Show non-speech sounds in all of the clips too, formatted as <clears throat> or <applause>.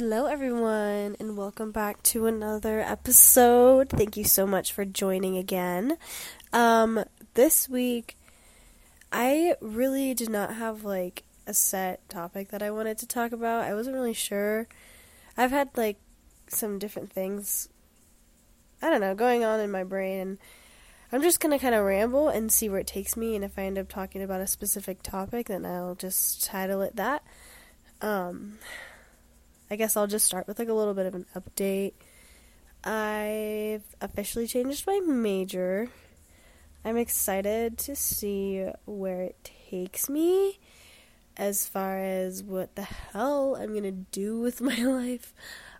Hello, everyone, and welcome back to another episode. Thank you so much for joining again. Um, this week, I really did not have like a set topic that I wanted to talk about. I wasn't really sure. I've had like some different things, I don't know, going on in my brain, and I'm just gonna kind of ramble and see where it takes me. And if I end up talking about a specific topic, then I'll just title it that. Um, I guess I'll just start with like a little bit of an update. I've officially changed my major. I'm excited to see where it takes me as far as what the hell I'm gonna do with <laughs> my life.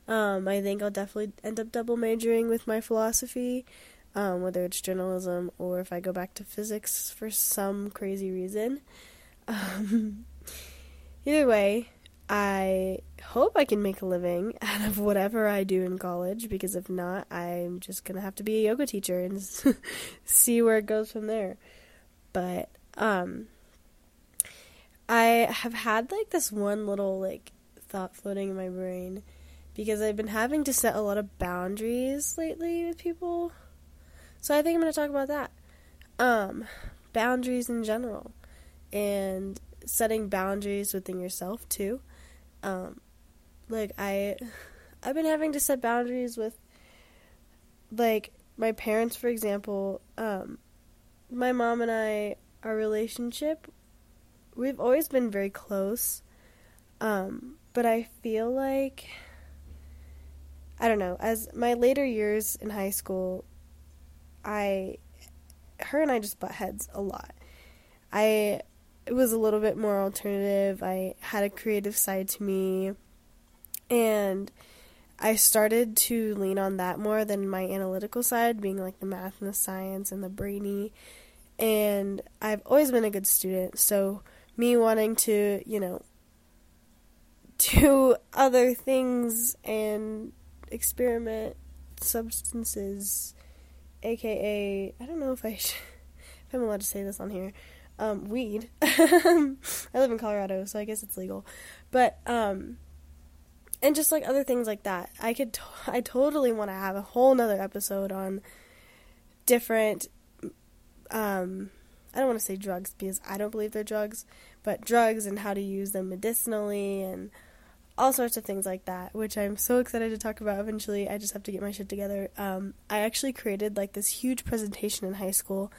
Um, I think I'll definitely end up double majoring with my philosophy, um, whether it's journalism or if I go back to physics for some crazy reason. <laughs> Um, either way, I hope I can make a living <laughs> out of whatever I do in college because if not, I'm just going to have to be a yoga teacher and <laughs> see where it goes from there. But um I have had like this one little like thought floating in my brain because I've been having to set a lot of boundaries lately with people. So I think I'm going to talk about that. Um boundaries in general and setting boundaries within yourself too um, like I, I've been having to set boundaries with, like my parents, for example. Um, my mom and I, our relationship, we've always been very close. Um, but I feel like, I don't know, as my later years in high school, I, her and I just butt heads a lot. I it was a little bit more alternative. I had a creative side to me. And I started to lean on that more than my analytical side, being like the math and the science and the brainy. And I've always been a good student, so me wanting to, you know, <laughs> do other things and experiment substances, aka, I don't know if I should, <laughs> if I'm allowed to say this on here, um, weed. <laughs> I live in Colorado, so I guess it's legal. But um, and just like other things like that. I could <laughs> I totally want to have a whole nother episode on different um I don't want to say drugs because I don't believe they're drugs, but drugs and how to use them medicinally and all sorts of things like that, which I'm so excited to talk about eventually. I just have to get my shit together. Um, I actually created like this huge presentation in high school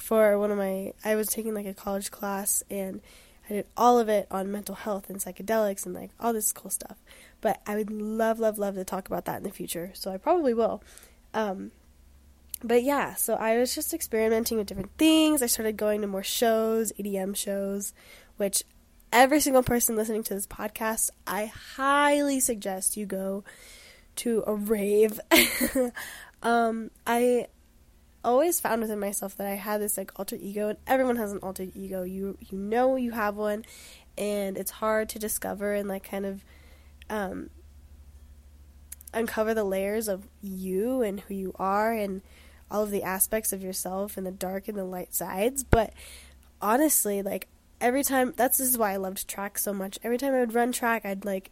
for one of my I was taking like a college class and I did all of it on mental health and psychedelics and like all this cool stuff. But I would love, love, love to talk about that in the future. So I probably will. Um, but yeah, so I was just experimenting with different things. I started going to more shows, EDM shows, which every single person listening to this podcast, I highly suggest you go to a rave. <laughs> um, I always found within myself that I had this like alter ego, and everyone has an alter ego. You you know you have one, and it's hard to discover and like kind of um, uncover the layers of you and who you are and all of the aspects of yourself and the dark and the light sides. But honestly, like every time that's this is why I loved track so much. Every time I would run track, I'd like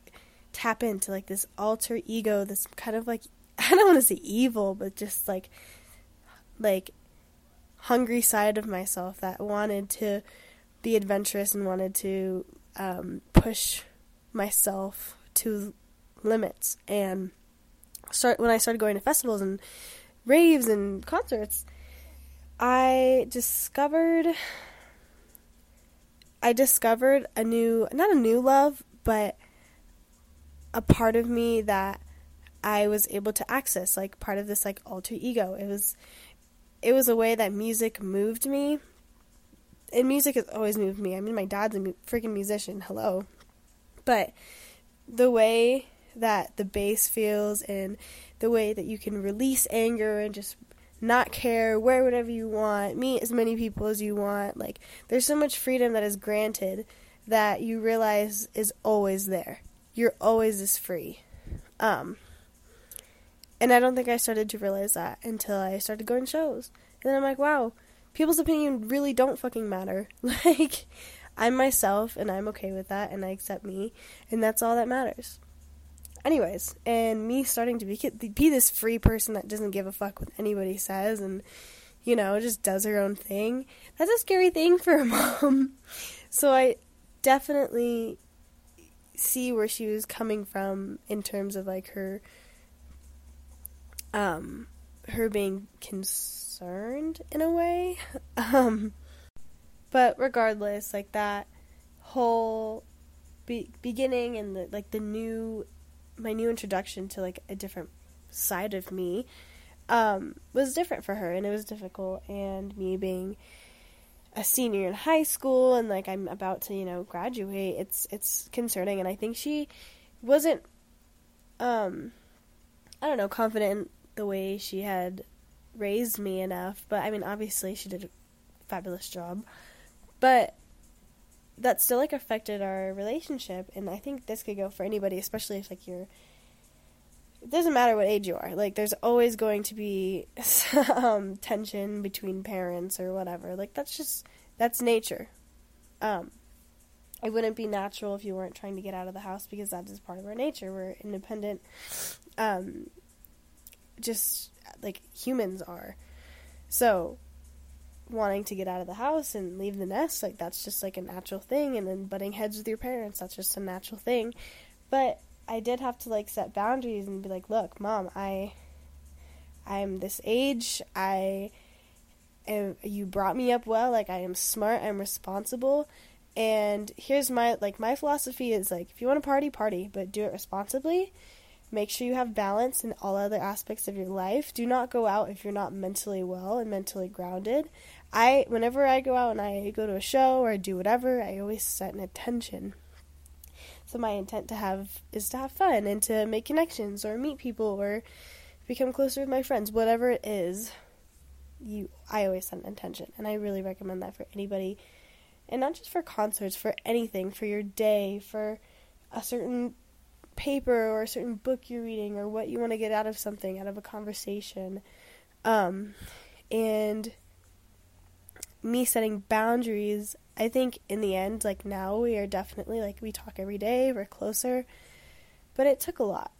tap into like this alter ego, this kind of like <laughs> I don't want to say evil, but just like like hungry side of myself that wanted to be adventurous and wanted to um, push myself to limits. And start when I started going to festivals and raves and concerts I discovered I discovered a new not a new love but a part of me that I was able to access like part of this like alter ego. It was it was a way that music moved me. And music has always moved me. I mean, my dad's a mu- freaking musician. Hello. But the way that the bass feels and the way that you can release anger and just not care, wear whatever you want, meet as many people as you want. Like, there's so much freedom that is granted that you realize is always there. You're always this free. Um, and I don't think I started to realize that until I started going to shows. And then I'm like, wow, people's opinion really don't fucking matter. <laughs> Like, I'm myself and I'm okay with that and I accept me, and that's all that matters. anyways, and me starting to be be this free person that doesn't give a fuck what anybody says and you know just does her own thing. That's a scary thing for a <laughs> mom. so I definitely see where she was coming from in terms of like her um her being concerned in a way. <laughs> um but regardless, like that whole be- beginning and the, like the new my new introduction to like a different side of me um, was different for her and it was difficult and me being a senior in high school and like I'm about to you know graduate it's it's concerning and I think she wasn't um I don't know confident the way she had raised me enough but I mean obviously she did a fabulous job but that still like affected our relationship and i think this could go for anybody especially if like you're it doesn't matter what age you are like there's always going to be <laughs> some tension between parents or whatever like that's just that's nature. Um it wouldn't be natural if you weren't trying to get out of the house because that is part of our nature. We're independent. Um just like humans are. So wanting to get out of the house and leave the nest like that's just like a natural thing and then butting heads with your parents that's just a natural thing. But i did have to like set boundaries and be like look mom i i'm this age. I am you brought me up well. Like i am smart. I'm responsible. And here's my like my philosophy is like if you want to party party but do it responsibly Make sure you have balance in all other aspects of your life. Do not go out if you're not mentally well and mentally grounded. I whenever I go out and I go to a show or do whatever, I always set an intention. So my intent to have is to have fun and to make connections or meet people or become closer with my friends, whatever it is. You I always set an intention and I really recommend that for anybody and not just for concerts, for anything, for your day, for a certain paper or a certain book you're reading or what you want to get out of something, out of a conversation. Um, and me setting boundaries, I think in the end, like now we are definitely like we talk every day, we're closer, but it took a lot.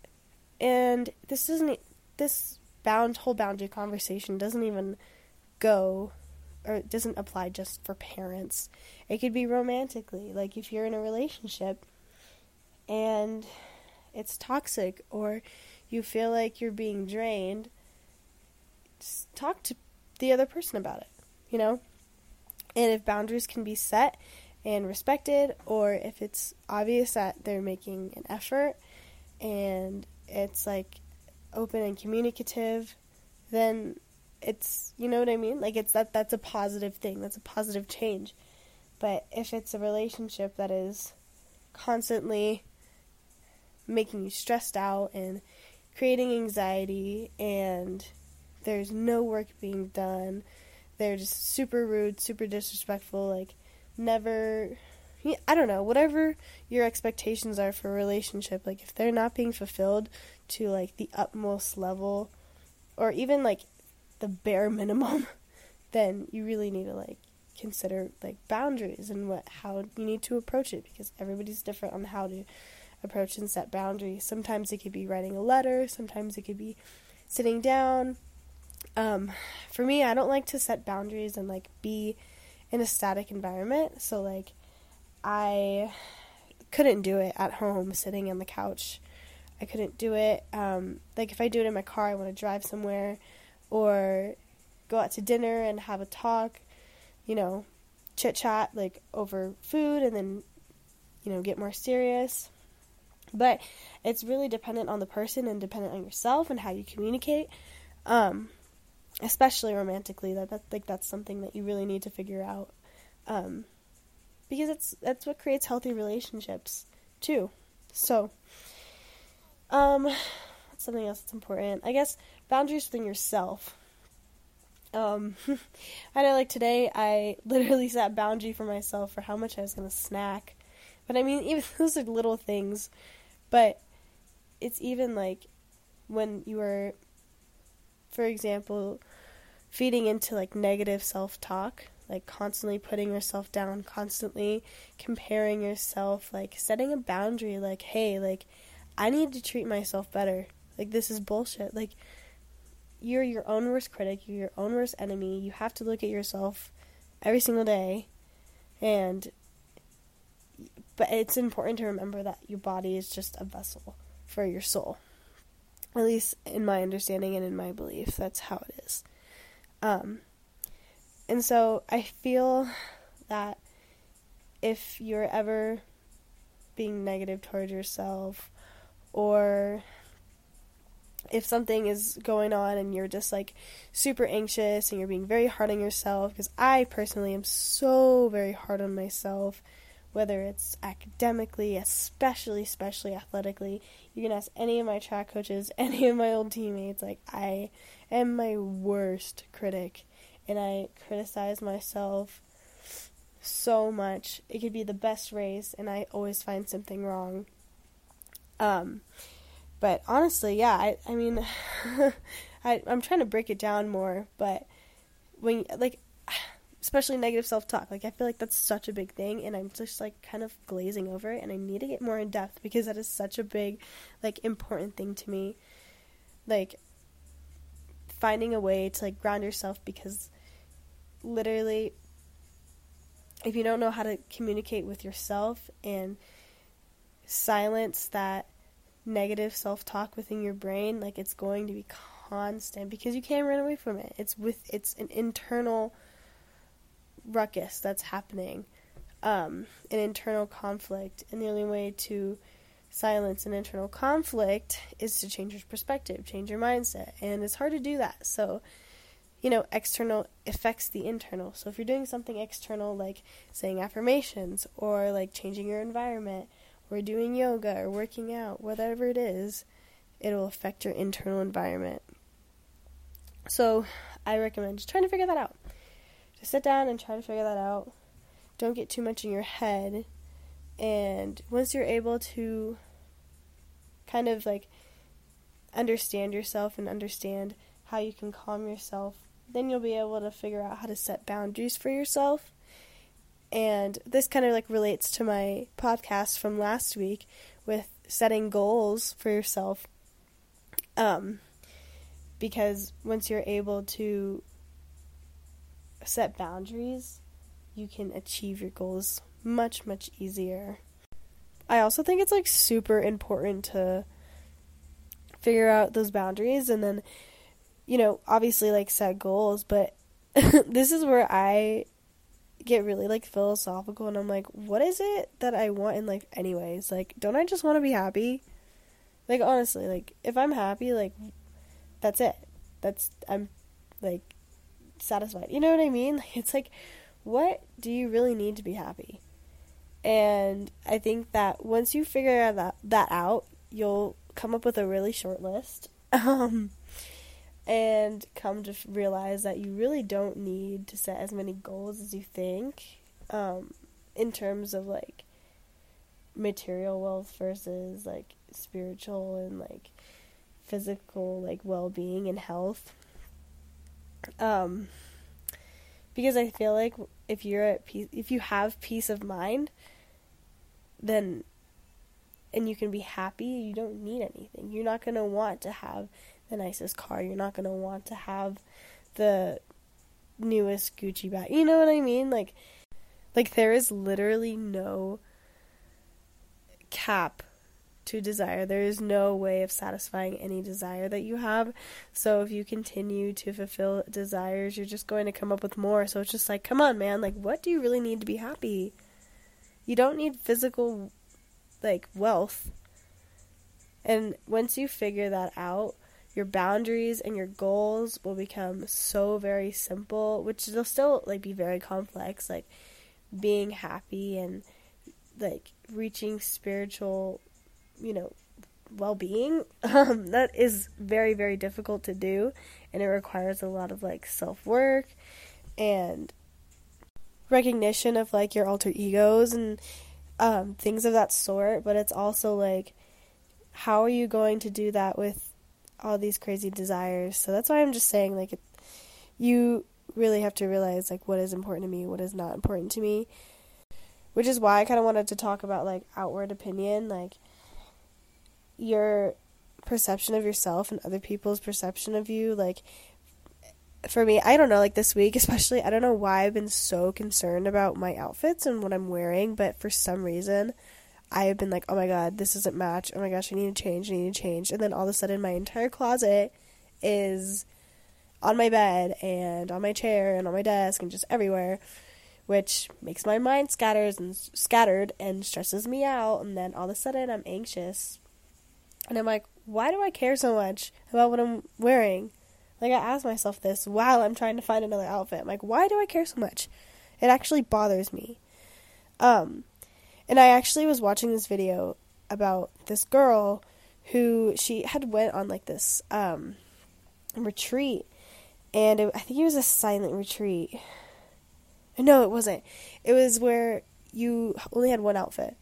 And this doesn't, this bound, whole boundary conversation doesn't even go or it doesn't apply just for parents. It could be romantically, like if you're in a relationship and it's toxic or you feel like you're being drained, just talk to the other person about it, you know? And if boundaries can be set and respected, or if it's obvious that they're making an effort and it's like open and communicative, then it's you know what I mean? Like it's that that's a positive thing. That's a positive change. But if it's a relationship that is constantly making you stressed out and creating anxiety and there's no work being done. They're just super rude, super disrespectful, like never I don't know, whatever your expectations are for a relationship, like if they're not being fulfilled to like the utmost level or even like the bare <laughs> minimum, then you really need to like consider like boundaries and what how you need to approach it because everybody's different on how to approach and set boundaries. Sometimes it could be writing a letter, sometimes it could be sitting down, um, for me, I don't like to set boundaries and like be in a static environment. So like, I couldn't do it at home sitting on the couch. I couldn't do it. Um, like if I do it in my car, I want to drive somewhere, or go out to dinner and have a talk. You know, chit chat like over food, and then you know get more serious. But it's really dependent on the person and dependent on yourself and how you communicate. Um, especially romantically. That that like that's something that you really need to figure out um, because it's that's what creates healthy relationships too. So um that's <sighs> something else that's important i guess boundaries within yourself. Um <laughs> i know like today i <laughs> literally set boundary for myself for how much i was to snack. But i mean even <laughs> those are little things but it's even like when you are for example, feeding into like negative self talk, like constantly putting yourself down, constantly comparing yourself, like setting a boundary, like, hey, like, I need to treat myself better. Like this is bullshit. Like you're your own worst critic, you're your own worst enemy. You have to look at yourself every single day and but it's important to remember that your body is just a vessel for your soul. At least in my understanding and in my belief, that's how it is. Um, and so I feel that if you're ever being negative towards yourself or if something is going on and you're just like super anxious and you're being very hard on yourself because I personally am so very hard on myself whether it's academically especially especially athletically you can ask any of my track coaches <laughs> any of my old teammates. Like I am my worst critic and I criticize myself so much. It could be the best race and I always find something wrong. Um but honestly, yeah, I I mean, <laughs> I I'm trying to break it down more, but when like especially negative self-talk, like I feel like that's such a big thing and I'm just like kind of glazing over it and I need to get more in depth because that is such a big like important thing to me. Like finding a way to like ground yourself because literally if you don't know how to communicate with yourself and silence that negative self-talk within your brain like it's going to be constant because you can't run away from it it's with it's an internal ruckus that's happening um, an internal conflict and the only way to silence an internal conflict is to change your perspective change your mindset and it's hard to do that so you know external affects the internal so if you're doing something external like saying affirmations or like changing your environment or doing yoga or working out, whatever it is, it'll affect your internal environment. So I recommend just trying to figure that out. Just sit down and try to figure that out. Don't get too much in your head. And once you're able to kind of like understand yourself and understand how you can calm yourself, then you'll be able to figure out how to set boundaries for yourself and this kind of like relates to my podcast from last week with setting goals for yourself. Um, because once you're able to set boundaries, you can achieve your goals much, much easier. I also think it's like super important to figure out those boundaries and then, you know, obviously like set goals, but <laughs> this is where I get really like philosophical and I'm like, what is it that I want in life anyways? Like, don't I just want to be happy? Like honestly, like if I'm happy, like that's it. That's I'm like satisfied. You know what I mean? <laughs> It's like what do you really need to be happy? And I think that once you figure that that out, you'll come up with a really short list. <laughs> Um and come to realize that you really don't need to set as many goals as you think um, in terms of like material wealth versus like spiritual and like physical like well-being and health um because i feel like if you're at peace if you have peace of mind then and you can be happy you don't need anything you're not going to want to have the nicest car. You're not going to want to have the newest Gucci bag. You know what I mean? Like like there is literally no cap to desire. There is no way of satisfying any desire that you have. So if you continue to fulfill desires, you're just going to come up with more. So it's just like, come on, man, like what do you really need to be happy? You don't need physical like wealth. And once you figure that out, your boundaries and your goals will become so very simple, which they'll still like be very complex, like being happy and like reaching spiritual, you know, well-being. <laughs> Um, that is very very difficult to do, and it requires a lot of like self-work and recognition of like your alter egos and um, things of that sort. But it's also like, how are you going to do that with all these crazy desires. So that's why I'm just saying, like, it, you really have to realize, like, what is important to me, what is not important to me. Which is why I kind of wanted to talk about, like, outward opinion. Like, your perception of yourself and other people's perception of you like for me, I don't know, like this week <laughs> especially, I don't know why I've been so concerned about my outfits and what I'm wearing, but for some reason, I have been like, oh my god, this doesn't match. Oh my gosh, I need to change, I need to change. And then all of a sudden, my entire closet is on my bed and on my chair and on my desk and just everywhere, which makes my mind scatters and scattered and stresses me out. And then all of a sudden, I'm anxious. And I'm like, why do I care so much about what I'm wearing? Like I ask myself this while I'm trying to find another outfit. I'm like, why do I care so much? It actually bothers me. Um, and I actually was watching this video about this girl who she had went on like this um retreat, and it, I think it was a silent retreat. No, it wasn't. It was where you only had one outfit,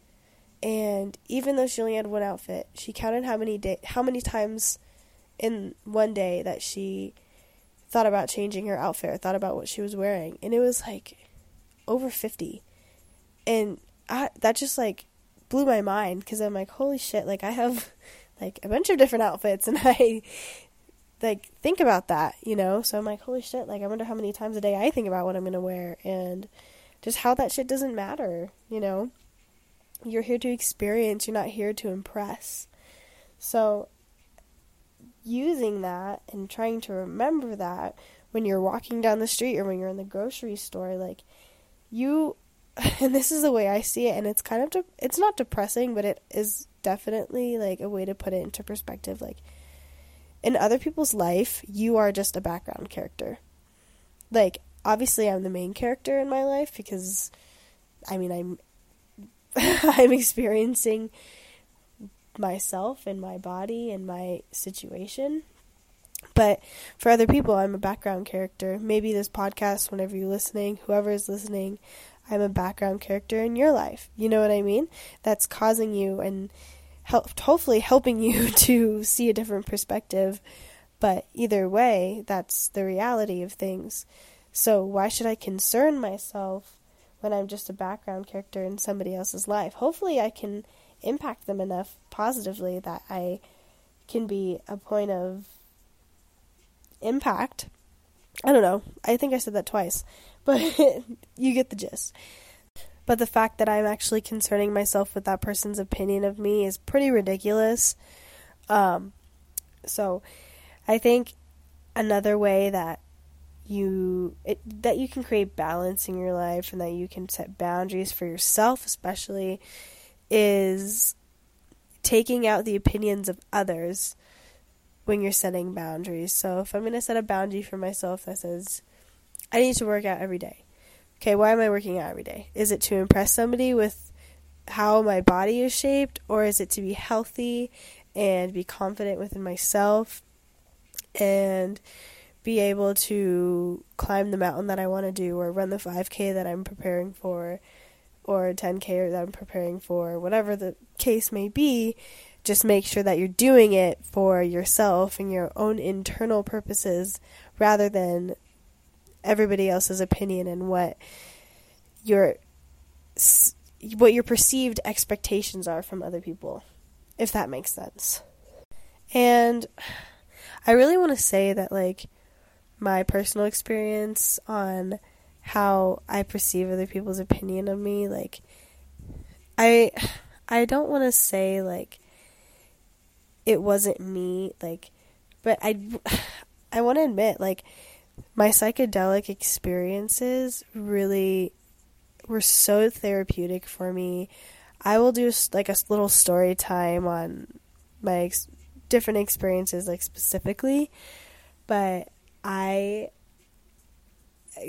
and even though she only had one outfit, she counted how many day how many times in one day that she thought about changing her outfit or thought about what she was wearing. And it was like over 50 and I, that just like blew my mind because i'm like holy shit like i have <laughs> like a bunch of different outfits and i <laughs> like think about that you know? So i'm like holy shit like i wonder how many times a day i think about what i'm to wear and just how that shit doesn't matter you know you're here to experience you're not here to impress. So using that and trying to remember that when you're walking down the street or when you're in the grocery store like you <laughs> and this is the way I see it and it's kind of de- it's not depressing but it is definitely like a way to put it into perspective like in other people's life you are just a background character. Like obviously I'm the main character in my life because I mean I'm <laughs> I'm experiencing myself and my body and my situation. But for other people, I'm a background character. Maybe this podcast, whenever you're listening, whoever is listening, I'm a background character in your life. You know what I mean? That's causing you and help, hopefully helping <laughs> you to see a different perspective. But either way, that's the reality of things. So why should I concern myself when I'm just a background character in somebody else's life? Hopefully, I can impact them enough positively that I can be a point of impact. I don't know. I think I said that twice, <laughs> but you get the gist. But the fact that I'm actually concerning myself with that person's opinion of me is pretty ridiculous. Um, so I think another way that you it, that you can create balance in your life and that you can set boundaries for yourself especially is taking out the opinions of others when you're setting boundaries. So if I'm going to set a boundary for myself that says, I need to work out every day. Okay, why am I working out every day? Is it to impress somebody with how my body is shaped, or is it to be healthy and be confident within myself and be able to climb the mountain that I want to do, or run the 5K that I'm preparing for? or 10K that I'm preparing for, whatever the case may be, just make sure that you're doing it for yourself and your own internal purposes rather than everybody else's opinion and what your what your perceived expectations are from other people if that makes sense and i really want to say that like my personal experience on how I perceive other people's opinion of me. Like, I, I don't want to say like it wasn't me, like, but I, I want to admit like my psychedelic experiences really were so therapeutic for me. I will do like a little story time on my ex- different experiences, like specifically, but I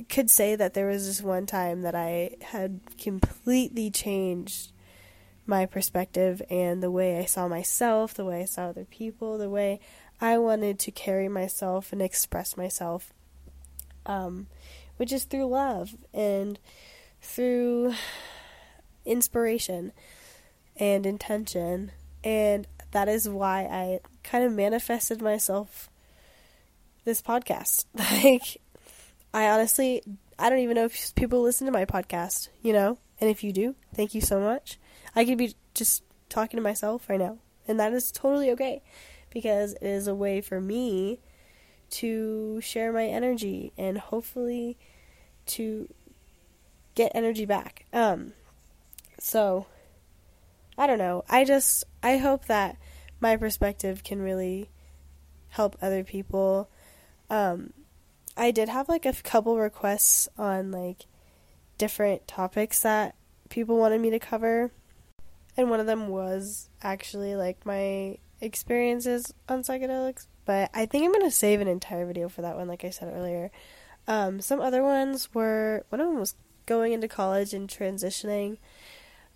could say that there was this one time that I had completely changed my perspective and the way I saw myself, the way I saw other people, the way I wanted to carry myself and express myself, um, which is through love and through inspiration and intention. And that is why I kind of manifested myself this podcast. <laughs> Like, I honestly, I don't even know if people listen to my podcast, you know? And if you do, thank you so much. I could be just talking to myself right now And that is totally okay because it is a way for me to share my energy and hopefully to get energy back. Um so I don't know. I just I hope that my perspective can really help other people. Um I did have like a couple requests on like different topics that people wanted me to cover. And one of them was actually like my experiences on psychedelics, but I think I'm going to save an entire video for that one like I said earlier. Um, some other ones were one of them was going into college and transitioning.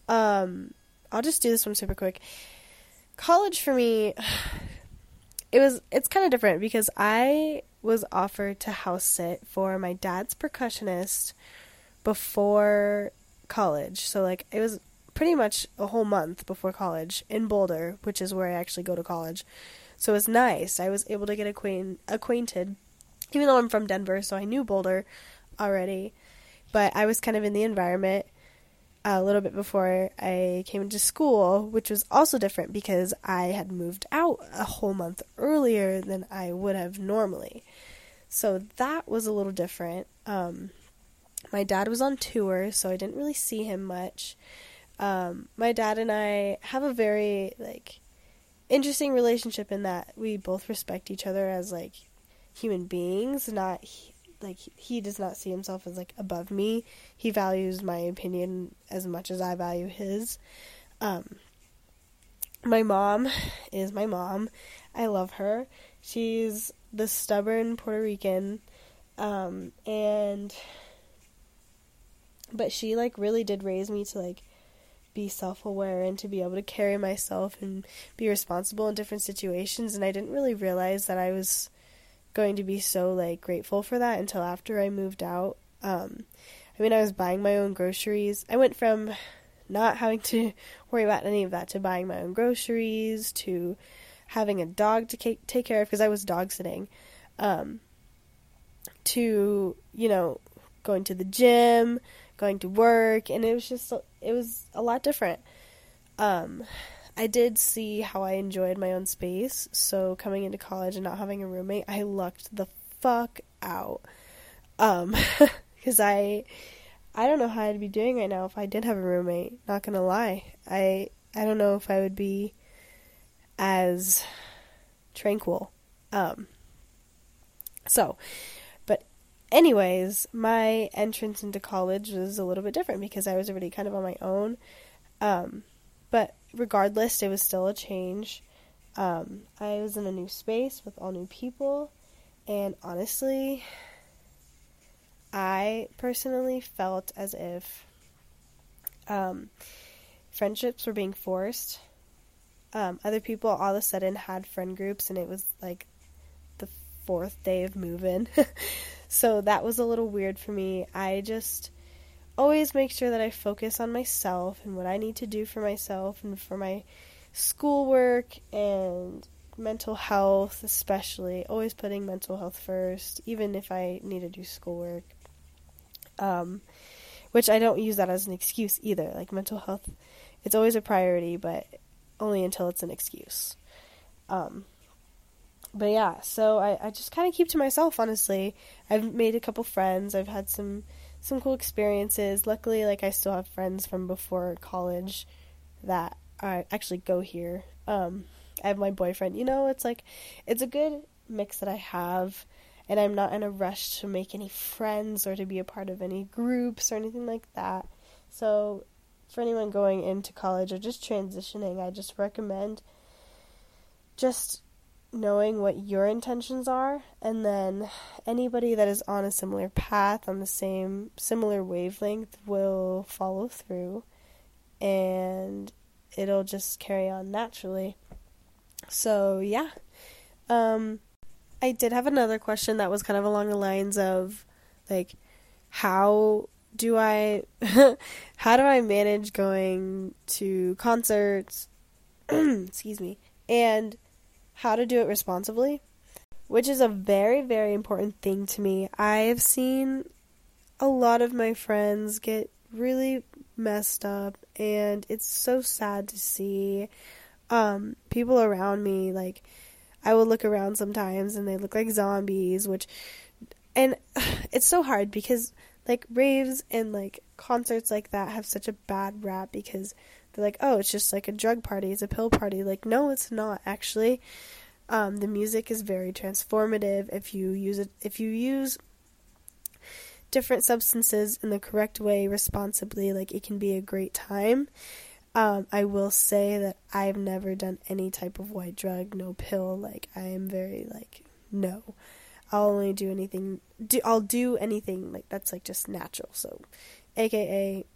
Um, I'll just do this one super quick. College for me it was it's kind of different because I was offered to house sit for my dad's percussionist before college. So like it was pretty much a whole month before college in Boulder, which is where I actually go to college. So it was nice. I was able to get acquaint- acquainted, even though I'm from Denver, so I knew Boulder already. But I was kind of in the environment a little bit before I came into school, which was also different because I had moved out a whole month earlier than I would have normally. So that was a little different. Um, my dad was on tour, so I didn't really see him much. Um, my dad and I have a very like interesting relationship in that we both respect each other as like human beings, not like he does not see himself as like above me. He values my opinion as much as I value his. Um, my mom is my mom. I love her. She's the stubborn Puerto Rican, um, and but she like really did raise me to like be self-aware and to be able to carry myself and be responsible in different situations and I didn't really realize that I was going to be so like grateful for that until after I moved out. Um, I mean, I was buying my own groceries. I went from not having to <laughs> worry about any of that to buying my own groceries to having a dog to take care of because I was dog sitting. Um, to you know going to the gym, going to work, and it was just it was a lot different. Um, I did see how I enjoyed my own space, so coming into college and not having a roommate, I lucked the fuck out. Um, <laughs> because I, I don't know how I'd be doing right now if I did have a roommate. Not gonna lie, I I don't know if I would be as tranquil. Um, so, but anyways, my entrance into college was a little bit different because I was already kind of on my own. Um, but regardless, it was still a change. Um, I was in a new space with all new people, and honestly, I personally felt as if um, friendships were being forced. Um, other people all of a sudden had friend groups, and it was like the fourth day of moving. <laughs> so that was a little weird for me. I just always make sure that I focus on myself and what I need to do for myself and for my schoolwork and mental health, especially. Always putting mental health first, even if I need to do schoolwork. Um, which I don't use that as an excuse either. Like mental health, it's always a priority, but only until it's an excuse. Um, but yeah, so I, I just kind of keep to myself, honestly. I've made a couple friends. I've had some some cool experiences. Luckily, like I still have friends from before college that I actually go here. Um, I have my boyfriend. You know, it's like it's a good mix that I have, and I'm not in a rush to make any friends or to be a part of any groups or anything like that. So, for anyone going into college or just transitioning, I just recommend just knowing what your intentions are and then anybody that is on a similar path on the same similar wavelength will follow through and it'll just carry on naturally. So yeah. Um i did have another question that was kind of along the lines of like how do i <laughs> how do i manage going to concerts? <clears throat> Excuse me. And how to do it responsibly, which is a very, very important thing to me. I've seen a lot of my friends get really messed up, and it's so sad to see. um, people around me, like, I will look around sometimes and they look like zombies, which, and <sighs> it's so hard because, like, raves and, like, concerts like that have such a bad rap because they're like, oh, it's just like a drug party, it's a pill party. Like, no, it's not actually. Um, the music is very transformative if you use it. If you use different substances in the correct way, responsibly, like it can be a great time. Um, I will say that I've never done any type of white drug, no pill. Like I am very like no. I'll only do anything. Do I'll do anything like that's like just natural. So, AKA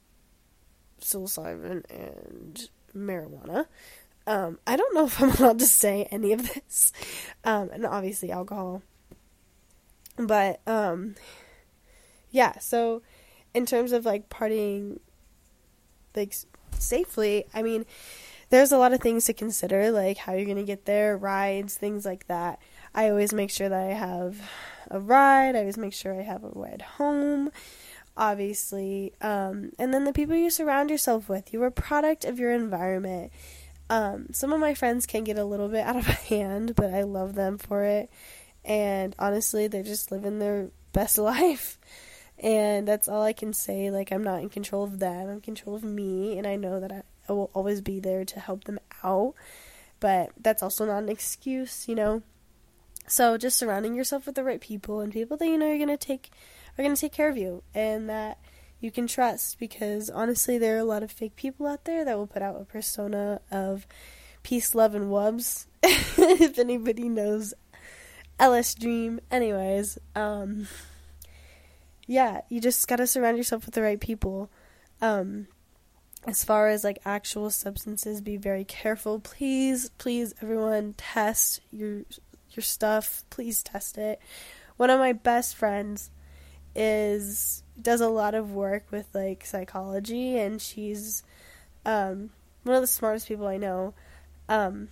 psilocybin and marijuana. Um, I don't know <laughs> if I'm allowed to say any of this, um, and obviously alcohol. But um, yeah. So, in terms of like partying, like safely, I mean, there's a lot of things to consider, like how you're gonna get there, rides, things like that. I always make sure that I have a ride. I always make sure I have a ride home obviously. Um, and then the people you surround yourself with. You're a product of your environment. Um, some of my friends can get a little bit out of <laughs> hand, but I love them for it. And honestly, they're just living their best <laughs> life. And that's all I can say. Like, I'm not in control of them, I'm in control of me. And I know that I, I will always be there to help them out. But that's also not an excuse, you know? So just surrounding yourself with the right people and people that you know you're going to take are going to take care of you and that you can trust because honestly, there are a lot of fake people out there that will put out a persona of peace, love, and wubs. <laughs> if anybody knows LSDREAM. Anyways, um, yeah, you just gotta surround yourself with the right people. Um, as far as like actual substances, be very careful. Please, please, everyone, test your your stuff. Please test it. One of my best friends is does a lot of work with like psychology and she's um, one of the smartest people I know. Um,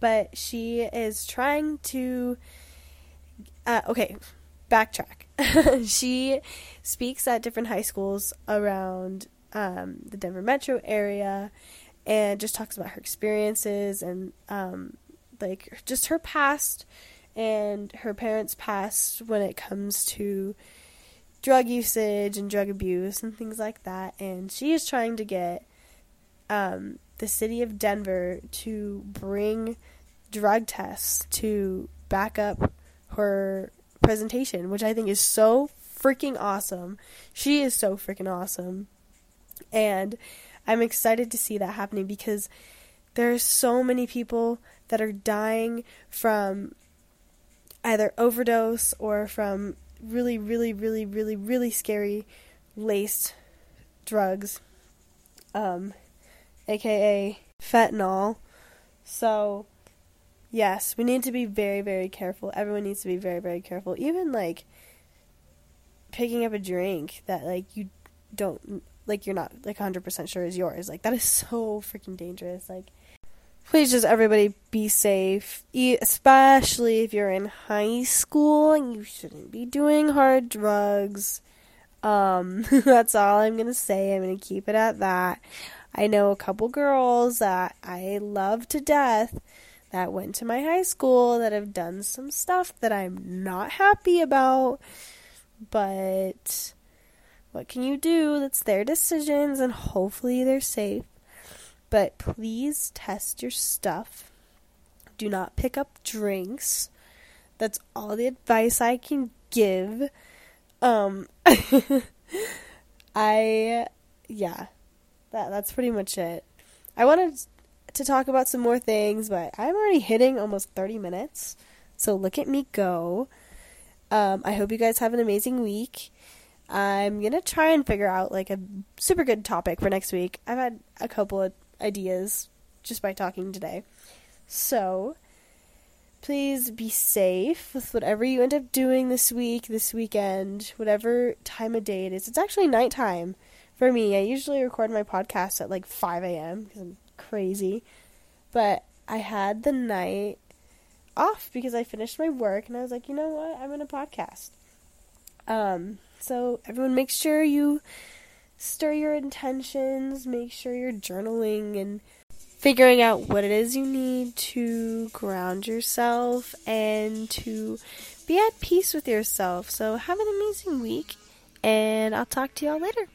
but she is trying to uh, okay, backtrack. <laughs> she speaks at different high schools around um, the Denver metro area and just talks about her experiences and um, like just her past and her parents' past when it comes to drug usage and drug abuse and things like that. And she is trying to get um, the city of Denver to bring drug tests to back up her presentation, which I think is so freaking awesome. She is so freaking awesome. And I'm excited to see that happening because there are so many people that are dying from either overdose or from really, really, really, really, really scary laced drugs, um, aka fentanyl. So, yes, we need to be very, very careful. Everyone needs to be very, very careful. Even like picking up a drink that like you don't like you're not like 100% sure is yours. Like that is so freaking dangerous. Like please just everybody be safe, especially if you're in high school and you shouldn't be doing hard drugs. Um, <laughs> that's all I'm gonna say. I'm gonna keep it at that. I know a couple girls that I love to death that went to my high school that have done some stuff that I'm not happy about, but what can you do? That's their decisions, and hopefully they're safe. But please test your stuff. Do not pick up drinks. That's all the advice I can give. Um <laughs> I yeah. That that's pretty much it. I wanted to talk about some more things, but I'm already hitting almost 30 minutes. So look at me go. Um, I hope you guys have an amazing week. I'm gonna try and figure out like a super good topic for next week. I've had a couple of ideas just by talking today. So, please be safe with whatever you end up doing this week, this weekend, whatever time of day it is. It's actually nighttime for me. I usually record my podcast at like 5 a.m. because I'm crazy. But I had the night off because I finished my work and I was like, you know what? I'm in a podcast. Um, so everyone make sure you stir your intentions, make sure you're journaling and figuring out what it is you need to ground yourself and to be at peace with yourself. So have an amazing week, and I'll talk to y'all later.